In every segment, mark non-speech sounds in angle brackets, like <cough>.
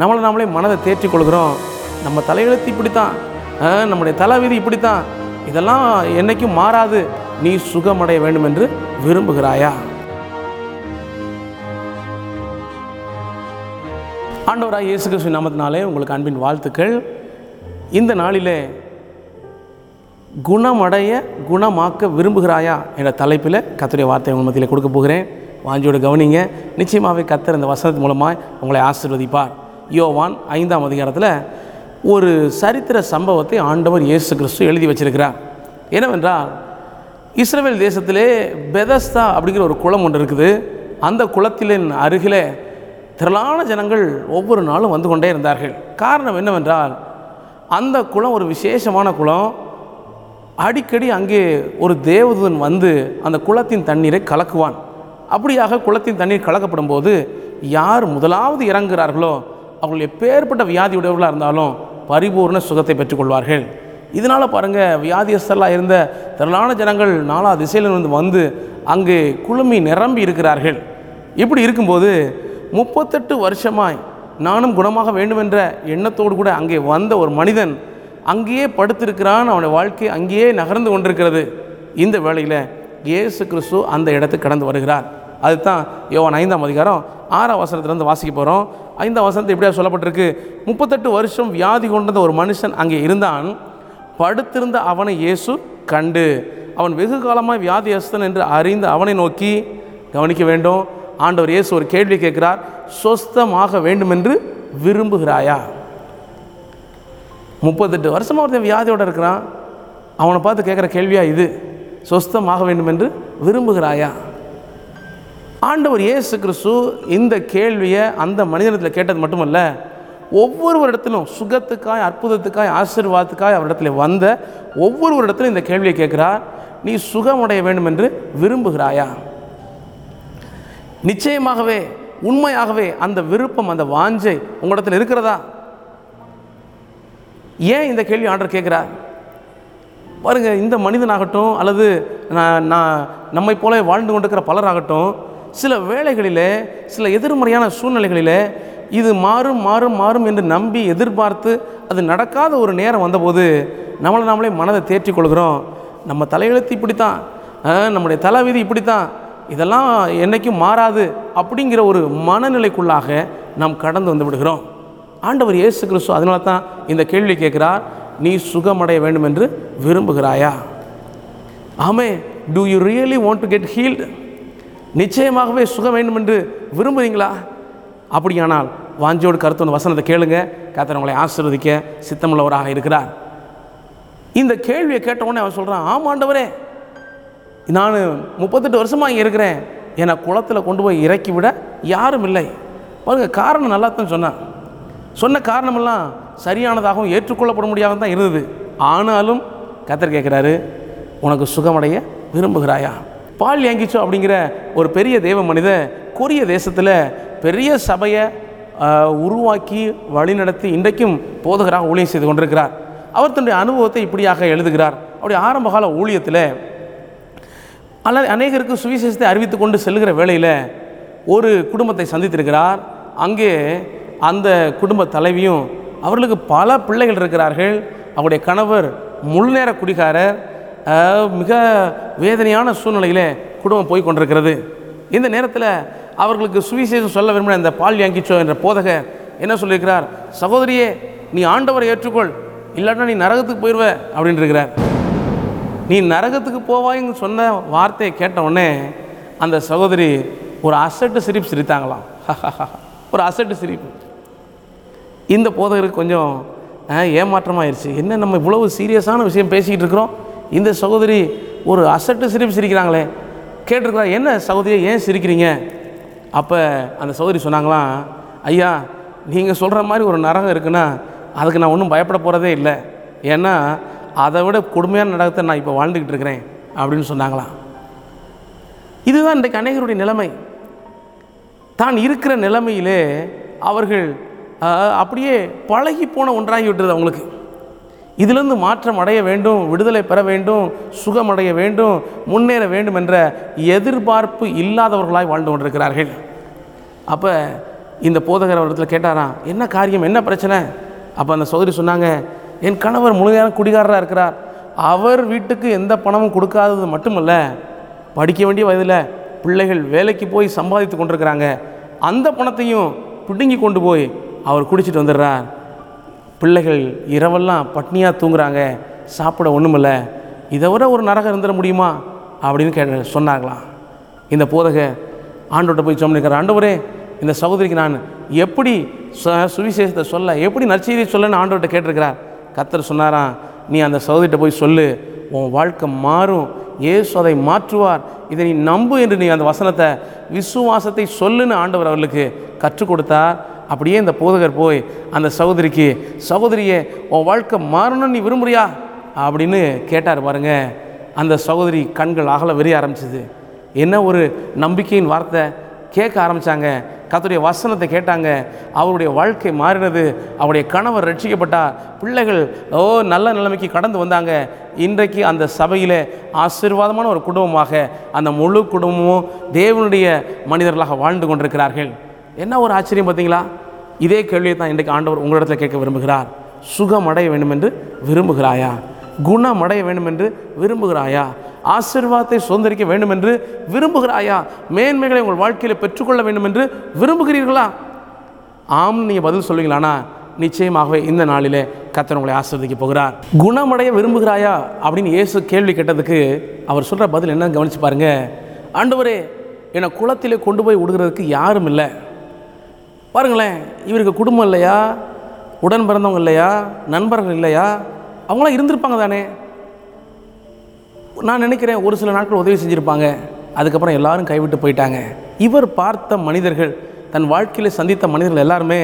நம்மளை நாமளே மனதை தேற்றி கொள்கிறோம் நம்ம தலையெழுத்து இப்படித்தான். தான் நம்முடைய தலைவிதி இப்படித்தான். இதெல்லாம் என்னைக்கும் மாறாது. நீ சுகமடைய வேண்டும் என்று விரும்புகிறாயா? ஆண்டவராக இயேசு கிறிஸ்து நாமத்தினாலே உங்களுக்கு அன்பின் வாழ்த்துக்கள். இந்த நாளிலே குணமடைய குணமாக்க விரும்புகிறாயா என்ற தலைப்பில் கத்துடைய வார்த்தை உங்கள் மத்தியில் கொடுக்க போகிறேன். வாஞ்சியோடு கவனிங்க. நிச்சயமாகவே கத்தர் இந்த வசனத்து மூலமாக உங்களை ஆசிர்வதிப்பார். யோவான் ஐந்தாம் அதிகாரத்தில் ஒரு சரித்திர சம்பவத்தை ஆண்டவர் இயேசு கிறிஸ்து எழுதி வச்சிருக்கிறார். என்னவென்றால் இஸ்ரேல் தேசத்திலே பெதஸ்தா அப்படிங்கிற ஒரு குளம் ஒன்று இருக்குது. அந்த குளத்திலின் அருகிலே திரளான ஜனங்கள் ஒவ்வொரு நாளும் வந்து கொண்டே இருந்தார்கள். காரணம் என்னவென்றால் அந்த குளம் ஒரு விசேஷமான குளம். அடிக்கடி அங்கே ஒரு தேவதூதன் வந்து அந்த குளத்தின் தண்ணீரை கலக்குவான். அப்படியாக குளத்தின் தண்ணீர் கலக்கப்படும் போது யார் முதலாவது இறங்குகிறார்களோ அவர்கள் எப்பேற்பட்ட வியாதியுடையவர்களாக இருந்தாலும் பரிபூர்ண சுகத்தை பெற்றுக்கொள்வார்கள். இதனால் பாருங்கள் வியாதியஸ்தலாக இருந்த திரளான ஜனங்கள் நாலா திசையிலிருந்து வந்து அங்கே குழுமி நிரம்பி இருக்கிறார்கள். இப்படி இருக்கும்போது முப்பத்தெட்டு வருஷமாய் நானும் குணமாக வேண்டுமென்ற எண்ணத்தோடு கூட அங்கே வந்த ஒரு மனிதன் அங்கேயே படுத்திருக்கிறான். அவனுடைய வாழ்க்கை அங்கேயே நகர்ந்து கொண்டிருக்கிறது. இந்த வேளையில் இயேசு கிறிஸ்து அந்த இடத்துக்கு கடந்து வருகிறார். அதுதான் யோவான் ஐந்தாம் அதிகாரம் ஆறாம் வசனத்திலேருந்து வாசிக்க போகிறோம் ஐந்தாம் வசனத்தை எப்படியா சொல்லப்பட்டிருக்கு. முப்பத்தெட்டு வருஷம் வியாதி கொண்டிருந்த ஒரு மனுஷன் அங்கே இருந்தான். படுத்திருந்த அவனை இயேசு கண்டு. அவன் வெகு காலமாக வியாதியஸ்தன் என்று அறிந்து அவனை நோக்கி கவனிக்க வேண்டும். ஆண்டவர் இயேசு ஒரு கேள்வி கேட்கிறார். சொஸ்தமாக வேண்டுமென்று விரும்புகிறாயா? முப்பத்தெட்டு வருஷமாக ஒருத்தன் வியாதியோடு இருக்கிறான். அவனை பார்த்து கேட்குற கேள்வியா இது? சொஸ்தமாக வேண்டும் என்று விரும்புகிறாயா? ஆண்டவர் இயேசு கிறிஸ்து இந்த கேள்வியை அந்த மனிதனத்தில் கேட்டது மட்டுமல்ல ஒவ்வொரு இடத்திலும் சுகத்துக்காய் அற்புதத்துக்காய் ஆசீர்வாதத்துக்காய் அவரிடத்தில் வந்த ஒவ்வொரு இடத்திலும் இந்த கேள்வியை கேட்குறார் நீ சுகமடைய வேண்டும் என்று விரும்புகிறாயா? நிச்சயமாகவே உண்மையாகவே அந்த விருப்பம் அந்த வாஞ்சை உங்களிடத்தில் இருக்கிறதா? ஏன் இந்த கேள்வி ஆண்டர் கேட்குறார்? பாருங்கள் இந்த மனிதனாகட்டும் அல்லது நான் நான் நம்மை போல வாழ்ந்து கொண்டிருக்கிற பலராகட்டும் சில வேளைகளிலே சில எதிர்மறையான சூழ்நிலைகளிலே இது மாறும் மாறும் மாறும் என்று நம்பி எதிர்பார்த்து அது நடக்காத ஒரு நேரம் வந்தபோது நம்மளை நாமளே மனதை தேற்றி கொள்கிறோம். நம்ம தலையெழுத்து இப்படித்தான் தான் நம்முடைய தலைவிதி இப்படித்தான் இதெல்லாம் என்னைக்கும் மாறாது அப்படிங்கிற ஒரு மனநிலைக்குள்ளாக நாம் கடந்து வந்து விடுகிறோம். ஆண்டவர் இயேசு கிறிஸ்து அதனால தான் இந்த கேள்வி கேட்குறார் நீ சுகமடைய வேண்டும் என்று விரும்புகிறாயா? ஆமே do you really want to get healed நிச்சயமாகவே சுகம் வேண்டும் என்று விரும்புகிறீங்களா அப்படியானால் வாஞ்சியோடு கருத்து வசனத்தை கேளுங்க. கத்தர் உங்களை ஆசிர்வதிக்க சித்தமுள்ளவராக இருக்கிறார். இந்த கேள்வியை கேட்டவுடனே அவன் சொல்கிறான் ஆமாண்டவரே நான் முப்பத்தெட்டு வருஷமாக இங்கே இருக்கிறேன். என்னை குளத்தில் கொண்டு போய் இறக்கி விட யாரும் இல்லை. பாருங்கள் காரணம் நல்லா தான் சொன்னான். சொன்ன காரணமெல்லாம் சரியானதாகவும் ஏற்றுக்கொள்ளப்பட முடியாமல் தான் இருந்தது. ஆனாலும் கத்தர் கேட்குறாரு உனக்கு சுகமடைய விரும்புகிறாயா? பால் யாங்கிச்சோ அப்படிங்கிற ஒரு பெரிய தேவ மனிதன் கொரிய தேசத்தில் பெரிய சபையை உருவாக்கி வழிநடத்தி இன்றைக்கும் போதகராக ஊழியம் செய்து கொண்டிருக்கிறார். அவர் தன்னுடைய அனுபவத்தை இப்படியாக எழுதுகிறார். அவருடைய ஆரம்பகால ஊழியத்தில் அல்ல அநேகருக்கு சுவிசேஷத்தை அறிவித்து கொண்டு செல்கிற வேளையில் ஒரு குடும்பத்தை சந்தித்திருக்கிறார். அங்கே அந்த குடும்ப தலைவியும் அவர்களுக்கு பல பிள்ளைகள் இருக்கிறார்கள். அவருடைய கணவர் முழுநேர குடிகாரர். மிக வேதனையான சூழ்நிலையில் குடும்பம் போய் கொண்டிருக்கிறது. இந்த நேரத்தில் அவர்களுக்கு சுவிசேஷம் சொல்ல விரும்பின இந்த பால் யாங்கிச்சோ என்ற போதகர் என்ன சொல்லியிருக்கிறார்? சகோதரியே நீ ஆண்டவரை ஏற்றுக்கொள். இல்லாட்டா நீ நரகத்துக்கு போயிடுவ அப்படின்னு இருக்கிறார் நீ நரகத்துக்கு போவாயின்னு சொன்ன வார்த்தையை கேட்ட உடனே அந்த சகோதரி ஒரு அசட்டு சிரிப்பு சிரித்தாங்களாம். <laughs> ஒரு அசட்டு சிரிப்பு. இந்த போதகருக்கு கொஞ்சம் ஏமாற்றமாயிருச்சு. என்ன நம்ம இவ்வளவு சீரியஸான விஷயம் பேசிக்கிட்டு இருக்கிறோம்? இந்த சகோதரி ஒரு அசட்டு சிரிப்பு சிரிக்கிறாங்களே. கேட்டிருக்கிறா என்ன சகோதரியை ஏன் சிரிக்கிறீங்க? அப்போ அந்த சகோதரி சொன்னாங்களாம் ஐயா நீங்கள் சொல்கிற மாதிரி ஒரு நரகம் இருக்குன்னா அதுக்கு நான் ஒன்றும் பயப்பட போகிறதே இல்லை. ஏன்னா அதை விட கொடுமையான நரகத்தை நான் இப்போ வாழ்ந்துக்கிட்டு இருக்கிறேன். அப்படின்னு சொன்னாங்களாம் இதுதான் இன்றைக்கு அநேகருடைய நிலைமை. தான் இருக்கிற நிலைமையிலே அவர்கள் அப்படியே பழகி போன ஒன்றாகி விட்டுருது அவங்களுக்கு. இதிலிருந்து மாற்றம் அடைய வேண்டும் விடுதலை பெற வேண்டும் சுகமடைய வேண்டும் முன்னேற வேண்டும் என்ற எதிர்பார்ப்பு இல்லாதவர்களாய் வாழ்ந்து கொண்டிருக்கிறார்கள். அப்போ இந்த போதகர் இடத்துல கேட்டாராம் என்ன காரியம் என்ன பிரச்சனை? அப்போ அந்த சோதரி சொன்னாங்க என் கணவர் முழுமையான குடிகாரராக இருக்கிறார். அவர் வீட்டுக்கு எந்த பணமும் கொடுக்காதது மட்டுமல்ல படிக்க வேண்டிய வயதில் பிள்ளைகள் வேலைக்கு போய் சம்பாதித்து கொண்டிருக்கிறாங்க. அந்த பணத்தையும் பிடுங்கி கொண்டு போய் அவர் குடிச்சிட்டு வந்துடுறார். பிள்ளைகள் இரவெல்லாம் பட்னியாக தூங்குறாங்க சாப்பிட ஒன்றுமில்ல இதை விட ஒரு நரகம் இருந்துட முடியுமா? அப்படின்னு கே சொன்னாங்களாம். இந்த போதக ஆண்டோட்ட போய் சொன்னிருக்கிற ஆண்டவரே இந்த சகோதரிக்கு நான் எப்படி சு- சுவிசேஷத்தை சொல்ல எப்படி நற்செய்தியை சொல்லன்னு ஆண்டவர்கிட்ட கேட்டிருக்கிறார். கத்தர் சொன்னாராம் நீ அந்த சகோதரிட்ட போய் சொல்லு. உன் வாழ்க்கை மாறும். ஏசு அதை மாற்றுவார். இதை நீ நம்பு என்று நீ அந்த வசனத்தை விசுவாசத்தை சொல்லுன்னு ஆண்டவர் அவர்களுக்கு கற்றுக் கொடுத்தார். அப்படியே இந்த போதகர் போய் அந்த சகோதரிக்கு சகோதரியை உன் வாழ்க்கை மாறணும்னு நீ விரும்புறியா? அப்படின்னு கேட்டார் பாருங்க. அந்த சகோதரி கண்கள் அகல விரிய ஆரம்பிச்சது. என்ன ஒரு நம்பிக்கையின் வார்த்தை? கேட்க ஆரம்பித்தாங்க கத்துடைய வசனத்தை கேட்டாங்க. அவருடைய வாழ்க்கை மாறினது. அவருடைய கணவர் ரட்சிக்கப்பட்டார் பிள்ளைகள் ஓ நல்ல நிலைமைக்கு கடந்து வந்தாங்க. இன்றைக்கு அந்த சபையில் ஆசீர்வாதமான ஒரு குடும்பமாக அந்த முழு குடும்பமும் தேவனுடைய மனிதர்களாக வாழ்ந்து கொண்டிருக்கிறார்கள். என்ன ஒரு ஆச்சரியம் பார்த்தீங்களா? இதே கேள்வியை தான் இன்றைக்கு ஆண்டவர் உங்களிடத்தில் கேட்க விரும்புகிறார். சுகம் அடைய வேண்டும் என்று விரும்புகிறாயா? குணம் அடைய வேண்டும் என்று விரும்புகிறாயா? ஆசிர்வாதத்தை சுதந்திரிக்க வேண்டும் என்று விரும்புகிறாயா? மேன்மைகளை உங்கள் வாழ்க்கையில் பெற்றுக்கொள்ள வேண்டும் என்று விரும்புகிறீர்களா? ஆம் நீங்கள் பதில் சொல்லுவீங்களானா நிச்சயமாகவே இந்த நாளிலே கத்தர் உங்களை ஆசிர்வதிக்க போகிறார். குணமடைய விரும்புகிறாயா? அப்படின்னு இயேசு கேள்வி கேட்டதுக்கு அவர் சொல்கிற பதில் என்னன்னு கவனிச்சு பாருங்கள் ஆண்டவரே என்னை குளத்திலே கொண்டு போய் விடுகிறதுக்கு யாரும் இல்லை. பாருங்களேன் இவருக்கு குடும்பம் இல்லையா? உடன் பிறந்தவங்க இல்லையா? நண்பர்கள் இல்லையா? அவங்களாம் இருந்திருப்பாங்க தானே. நான் நினைக்கிறேன் ஒரு சில நாட்கள் உதவி செஞ்சுருப்பாங்க. அதுக்கப்புறம் எல்லாரும் கைவிட்டு போயிட்டாங்க. இவர் பார்த்த மனிதர்கள் தன் வாழ்க்கையில் சந்தித்த மனிதர்கள் எல்லாருமே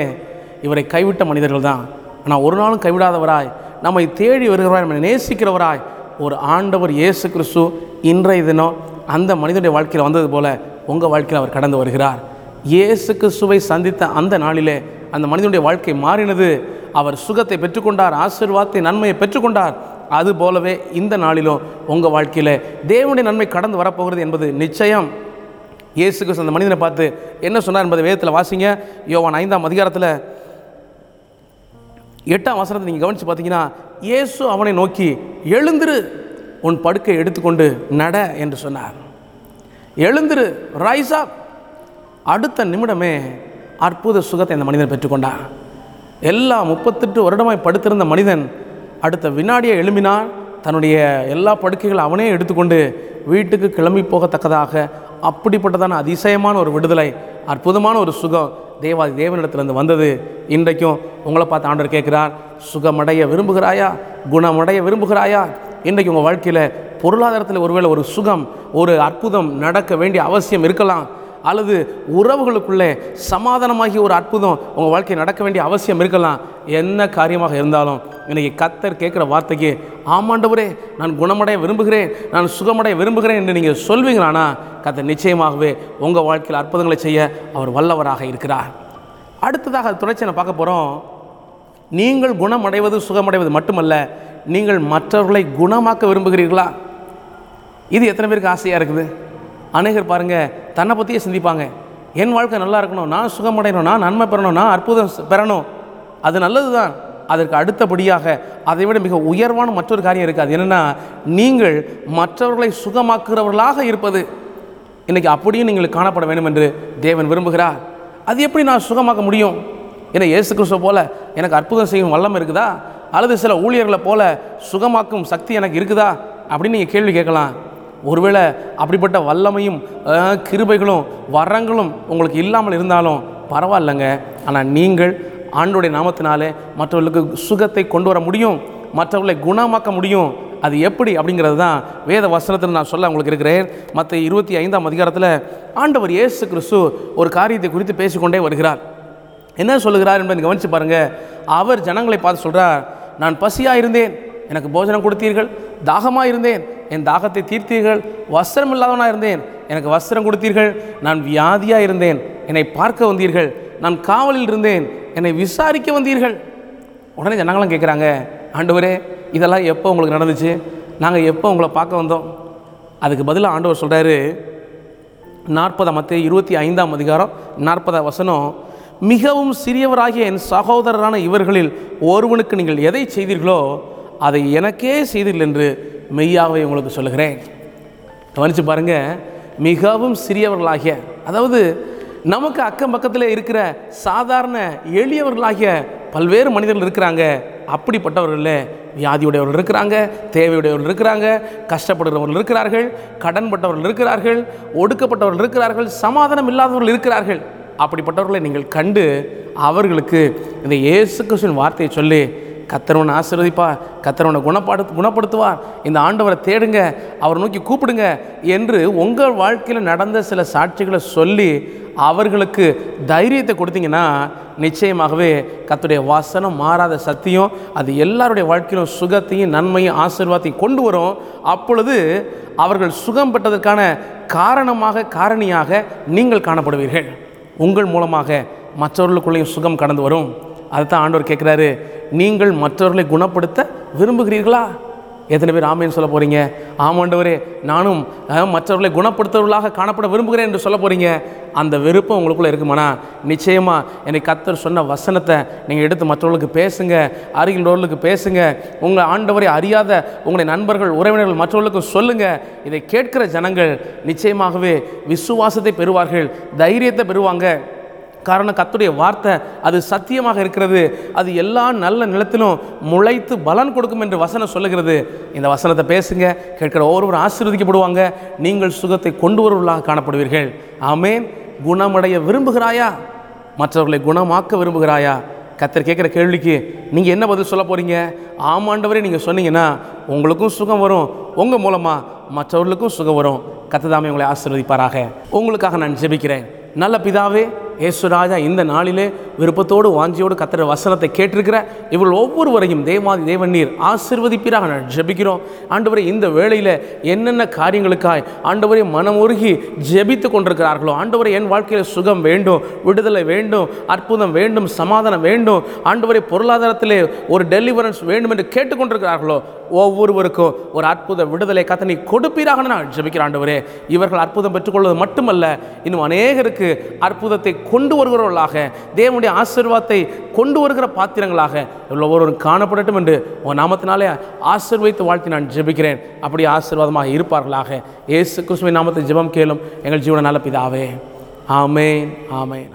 இவரை கைவிட்ட மனிதர்கள் தான். ஆனால் ஒரு நாளும் கைவிடாதவராய் நம்மை தேடி வருகிறவராய் நம்மை நேசிக்கிறவராய் ஒரு ஆண்டவர் இயேசு கிறிஸ்து இன்றைய தினம் அந்த மனிதனுடைய வாழ்க்கையில் வந்தது போல் உங்கள் வாழ்க்கையில் அவர் கடந்து வருகிறார். இயேசு கிறிஸ்துவை சந்தித்த அந்த நாளிலே அந்த மனிதனுடைய வாழ்க்கை மாறினது. அவர் சுகத்தை பெற்றுக்கொண்டார் ஆசிர்வாதத்தை நன்மையை பெற்றுக்கொண்டார். அது போலவே இந்த நாளிலும் உங்கள் வாழ்க்கையில் தேவனுடைய நன்மை கடந்து வரப்போகிறது என்பது நிச்சயம். இயேசு கிறிஸ்து அந்த மனிதனை பார்த்து என்ன சொன்னார் என்பதை வேதத்தில் வாசிங்க. யோவான் ஐந்தாம் அதிகாரத்தில் எட்டாம் வசனத்தை நீங்கள் கவனித்து பார்த்தீங்கன்னா இயேசு அவனை நோக்கி எழுந்திரு உன் படுக்கை எடுத்துக்கொண்டு நட என்று சொன்னார். எழுந்திரு ரைஸ் அப் அடுத்த நிமிடமே அற்புத சுகத்தை அந்த மனிதன் பெற்றுக்கொண்டான். எல்லா முப்பத்தெட்டு வருடமாய் படுத்திருந்த மனிதன் அடுத்த வினாடியை எழும்பினான். தன்னுடைய எல்லா படுக்கைகள் அவனே எடுத்துக்கொண்டு வீட்டுக்கு கிளம்பி போகத்தக்கதாக அப்படிப்பட்டதான அதிசயமான ஒரு விடுதலை அற்புதமான ஒரு சுகம் தேவாதி தேவனிடத்திலிருந்து வந்தது. இன்றைக்கும் உங்களை பார்த்து ஆண்டவர் கேட்கிறார் சுகமடைய விரும்புகிறாயா? குணமடைய விரும்புகிறாயா? இன்றைக்கு உங்கள் வாழ்க்கையில் பொருளாதாரத்தில் ஒருவேளை ஒரு சுகம் ஒரு அற்புதம் நடக்க வேண்டிய அவசியம் இருக்கலாம். அல்லது உறவுகளுக்குள்ளே சமாதானமாகிய ஒரு அற்புதம் உங்கள் வாழ்க்கை நடக்க வேண்டிய அவசியம் இருக்கலாம். என்ன காரியமாக இருந்தாலும் இன்றைக்கி கத்தர் கேட்குற வார்த்தைக்கு ஆமாண்டவரே நான் குணமடைய விரும்புகிறேன் நான் சுகமடைய விரும்புகிறேன் என்று நீங்கள் சொல்வீங்களானா கத்தர் நிச்சயமாகவே உங்கள் வாழ்க்கையில் அற்புதங்களை செய்ய அவர் வல்லவராக இருக்கிறார். அடுத்ததாக அது தொடர்ச்சி நான் பார்க்க போகிறோம் நீங்கள் குணமடைவது சுகமடைவது மட்டுமல்ல நீங்கள் மற்றவர்களை குணமாக்க விரும்புகிறீர்களா? இது எத்தனை பேருக்கு ஆசையாக இருக்குது? அநேகர் பாருங்கள் தன்னை பற்றியே சிந்திப்பாங்க. என் வாழ்க்கை நல்லா இருக்கணும் நான் சுகமடையணும் நான் நன்மை பெறணும் நான் அற்புதம் பெறணும். அது நல்லது தான் அதற்கு அடுத்தபடியாக அதை விட மிக உயர்வான மற்றொரு காரியம் இருக்குது அது என்னென்னா நீங்கள் மற்றவர்களை சுகமாக்குறவர்களாக இருப்பது. இன்றைக்கி அப்படியும் நீங்கள் காணப்பட வேண்டும் என்று தேவன் விரும்புகிறார். அது எப்படி நான் சுகமாக்க முடியும்? ஏன்னா இயேசு கிறிஸ்துவ போல எனக்கு அற்புதம் செய்யும் வல்லம் இருக்குதா? அல்லது சில ஊழியர்களை போல சுகமாக்கும் சக்தி எனக்கு இருக்குதா? அப்படின்னு நீங்கள் கேள்வி கேட்கலாம். ஒருவேளை அப்படிப்பட்ட வல்லமையும் கிருபைகளும் வரங்களும் உங்களுக்கு இல்லாமல் இருந்தாலும் பரவாயில்லைங்க. ஆனால் நீங்கள் ஆண்டோடைய நாமத்தினாலே மற்றவர்களுக்கு சுகத்தை கொண்டு வர முடியும் மற்றவர்களை குணமாக்க முடியும். அது எப்படி அப்படிங்கிறது தான் வேத வசனத்தில் நான் சொல்ல உங்களுக்கு இருக்கிறேன். மற்ற இருபத்தி ஐந்தாம் அதிகாரத்தில் ஆண்டவர் இயேசு கிறிஸ்து ஒரு காரியத்தை குறித்து பேசிக்கொண்டே வருகிறார். என்ன சொல்லுகிறார் என்பதை கவனித்து பாருங்கள் அவர் ஜனங்களை பார்த்து சொல்கிறார் நான் பசியாக இருந்தேன் எனக்கு போஜனம் கொடுத்தீர்கள் தாகமாக இருந்தேன். என் தாகத்தை தீர்த்தீர்கள் வஸ்திரம் இல்லாதவனாக இருந்தேன். எனக்கு வஸ்திரம் கொடுத்தீர்கள் நான் வியாதியாக இருந்தேன். என்னை பார்க்க வந்தீர்கள் நான் காவலில் இருந்தேன். என்னை விசாரிக்க வந்தீர்கள். உடனே ஜனங்களாம் கேட்குறாங்க ஆண்டவரே இதெல்லாம் எப்போ உங்களுக்கு நடந்துச்சு? நாங்கள் எப்போ உங்களை பார்க்க வந்தோம்? அதுக்கு பதிலாக ஆண்டவர் சொல்கிறாரு நாற்பதாம் மத்திய இருபத்தி ஐந்தாம் அதிகாரம் நாற்பதாம் வசனம் மிகவும் சிறியவராகிய என் சகோதரரான இவர்களில் ஒருவனுக்கு நீங்கள் எதை செய்தீர்களோ அதை எனக்கே செய்தீர்கள் என்று மெய்யாகவே உங்களுக்கு சொல்லுகிறேன். கவனித்து பாருங்கள் மிகவும் சிறியவர்களாகிய அதாவது நமக்கு அக்கம் பக்கத்தில் இருக்கிற சாதாரண எளியவர்களாகிய பல்வேறு மனிதர்கள் இருக்கிறாங்க. அப்படிப்பட்டவர்கள் வியாதியுடையவர்கள் இருக்கிறாங்க தேவையுடையவர்கள் இருக்கிறாங்க கஷ்டப்படுகிறவர்கள் இருக்கிறார்கள் கடன்பட்டவர்கள் இருக்கிறார்கள் ஒடுக்கப்பட்டவர்கள் இருக்கிறார்கள் சமாதானம் இல்லாதவர்கள் இருக்கிறார்கள். அப்படிப்பட்டவர்களை நீங்கள் கண்டு அவர்களுக்கு இந்த இயேசு கிருஷ்ணன் வார்த்தையை சொல்லி கத்தரவனை ஆசிர்வதிப்பா. கத்தரவனை குணப்படு குணப்படுத்துவார் இந்த ஆண்டவரை தேடுங்க. அவரை நோக்கி கூப்பிடுங்க என்று உங்கள் வாழ்க்கையில் நடந்த சில சாட்சிகளை சொல்லி அவர்களுக்கு தைரியத்தை கொடுத்தீங்கன்னா நிச்சயமாகவே கத்துடைய வாசனம் மாறாத சத்தியம் அது எல்லாருடைய வாழ்க்கையிலும் சுகத்தையும் நன்மையும் ஆசீர்வாதத்தையும் கொண்டு வரும். அப்பொழுது அவர்கள் சுகம் பெற்றதற்கான காரணமாக காரணியாக நீங்கள் காணப்படுவீர்கள். உங்கள் மூலமாக மற்றவர்களுக்குள்ளேயும் சுகம் கடந்து வரும். அதுதான் ஆண்டவர் கேட்குறாரு. நீங்கள் மற்றவர்களை குணப்படுத்த விரும்புகிறீர்களா? எத்தனை பேர் ஆமேன்னு சொல்ல போகிறீங்க ஆமாண்டவரே நானும் மற்றவர்களை குணப்படுத்துவர்களாக காணப்பட விரும்புகிறேன் என்று சொல்ல போகிறீங்க அந்த விருப்பம் உங்களுக்குள்ளே இருக்குமானா நிச்சயமாக என்னை கத்தர் சொன்ன வசனத்தை நீங்கள் எடுத்து மற்றவர்களுக்கு பேசுங்க அருகில் உள்ளவர்களுக்கு பேசுங்க. உங்கள் ஆண்டவரை அறியாத உங்களுடைய நண்பர்கள் உறவினர்கள் மற்றவர்களுக்கும் சொல்லுங்கள் இதை கேட்கிற ஜனங்கள் நிச்சயமாகவே விசுவாசத்தை பெறுவார்கள் தைரியத்தை பெறுவாங்க. காரணம் கத்துடைய வார்த்தை அது சத்தியமாக இருக்கிறது. அது எல்லா நல்ல நிலத்திலும் முளைத்து பலன் கொடுக்கும் என்று வசனம் சொல்லுகிறது. இந்த வசனத்தை பேசுங்க கேட்கிற ஒவ்வொருவரும் ஆசீர்வதிக்கப்படுவாங்க. நீங்கள் சுகத்தை கொண்டு வருவர்களாக காணப்படுவீர்கள். ஆமேன். குணமடைய விரும்புகிறாயா? மற்றவர்களை குணமாக்க விரும்புகிறாயா? கத்தர் கேட்குற கேள்விக்கு நீங்கள் என்ன பதில் சொல்ல போகிறீங்க ஆமாண்டவரே நீங்கள் சொன்னீங்கன்னா உங்களுக்கும் சுகம் வரும். உங்கள் மூலமாக மற்றவர்களுக்கும் சுகம் வரும். கத்ததாமே உங்களை ஆசீர்வதிப்பாராக. உங்களுக்காக நான் ஜெபிக்கிறேன். நல்ல பிதாவே ஏசுராஜா இந்த நாளிலே விருப்பத்தோடு வாஞ்சியோடு கத்திர வசனத்தை கேட்டிருக்கிற இவர்கள் ஒவ்வொருவரையும் தேவாதி தேவநீர் ஆசிர்வதிப்பீராக நான் ஜெபிக்கிறோம். ஆண்டவரை இந்த வேளையில் என்னென்ன காரியங்களுக்காய் ஆண்டவரே மனமுருகி ஜெபித்து கொண்டிருக்கிறார்களோ ஆண்டவரை என் வாழ்க்கையில் சுகம் வேண்டும் விடுதலை வேண்டும் அற்புதம் வேண்டும் சமாதானம் வேண்டும் ஆண்டவரை பொருளாதாரத்திலே ஒரு டெலிவரன்ஸ் வேண்டும் என்று கேட்டுக்கொண்டிருக்கிறார்களோ ஒவ்வொருவருக்கும் ஒரு அற்புத விடுதலை கத்தனை கொடுப்பீராக நான் ஜெபிக்கிறேன் ஆண்டவரே. இவர்கள் அற்புதம் பெற்றுக்கொள்வது மட்டுமல்ல இன்னும் அநேகருக்கு அற்புதத்தை கொண்டு வருகிறவர்களாக தேவனுடைய ஆசீர்வாதத்தை கொண்டு வருகிற பாத்திரங்களாக இவ்வளோ ஒருவரும் காணப்படட்டும் என்று உன் நாமத்தினாலே ஆசீர்வதித்து வாழ்த்தி நான் ஜெபிக்கிறேன். அப்படி ஆசீர்வாதமாக இருப்பார்களாக. ஏசு கிறிஸ்துவின் நாமத்தை ஜெபம் கேளும் எங்கள் ஜீவன நல்ல பிதாவே. ஆமேன் ஆமேன்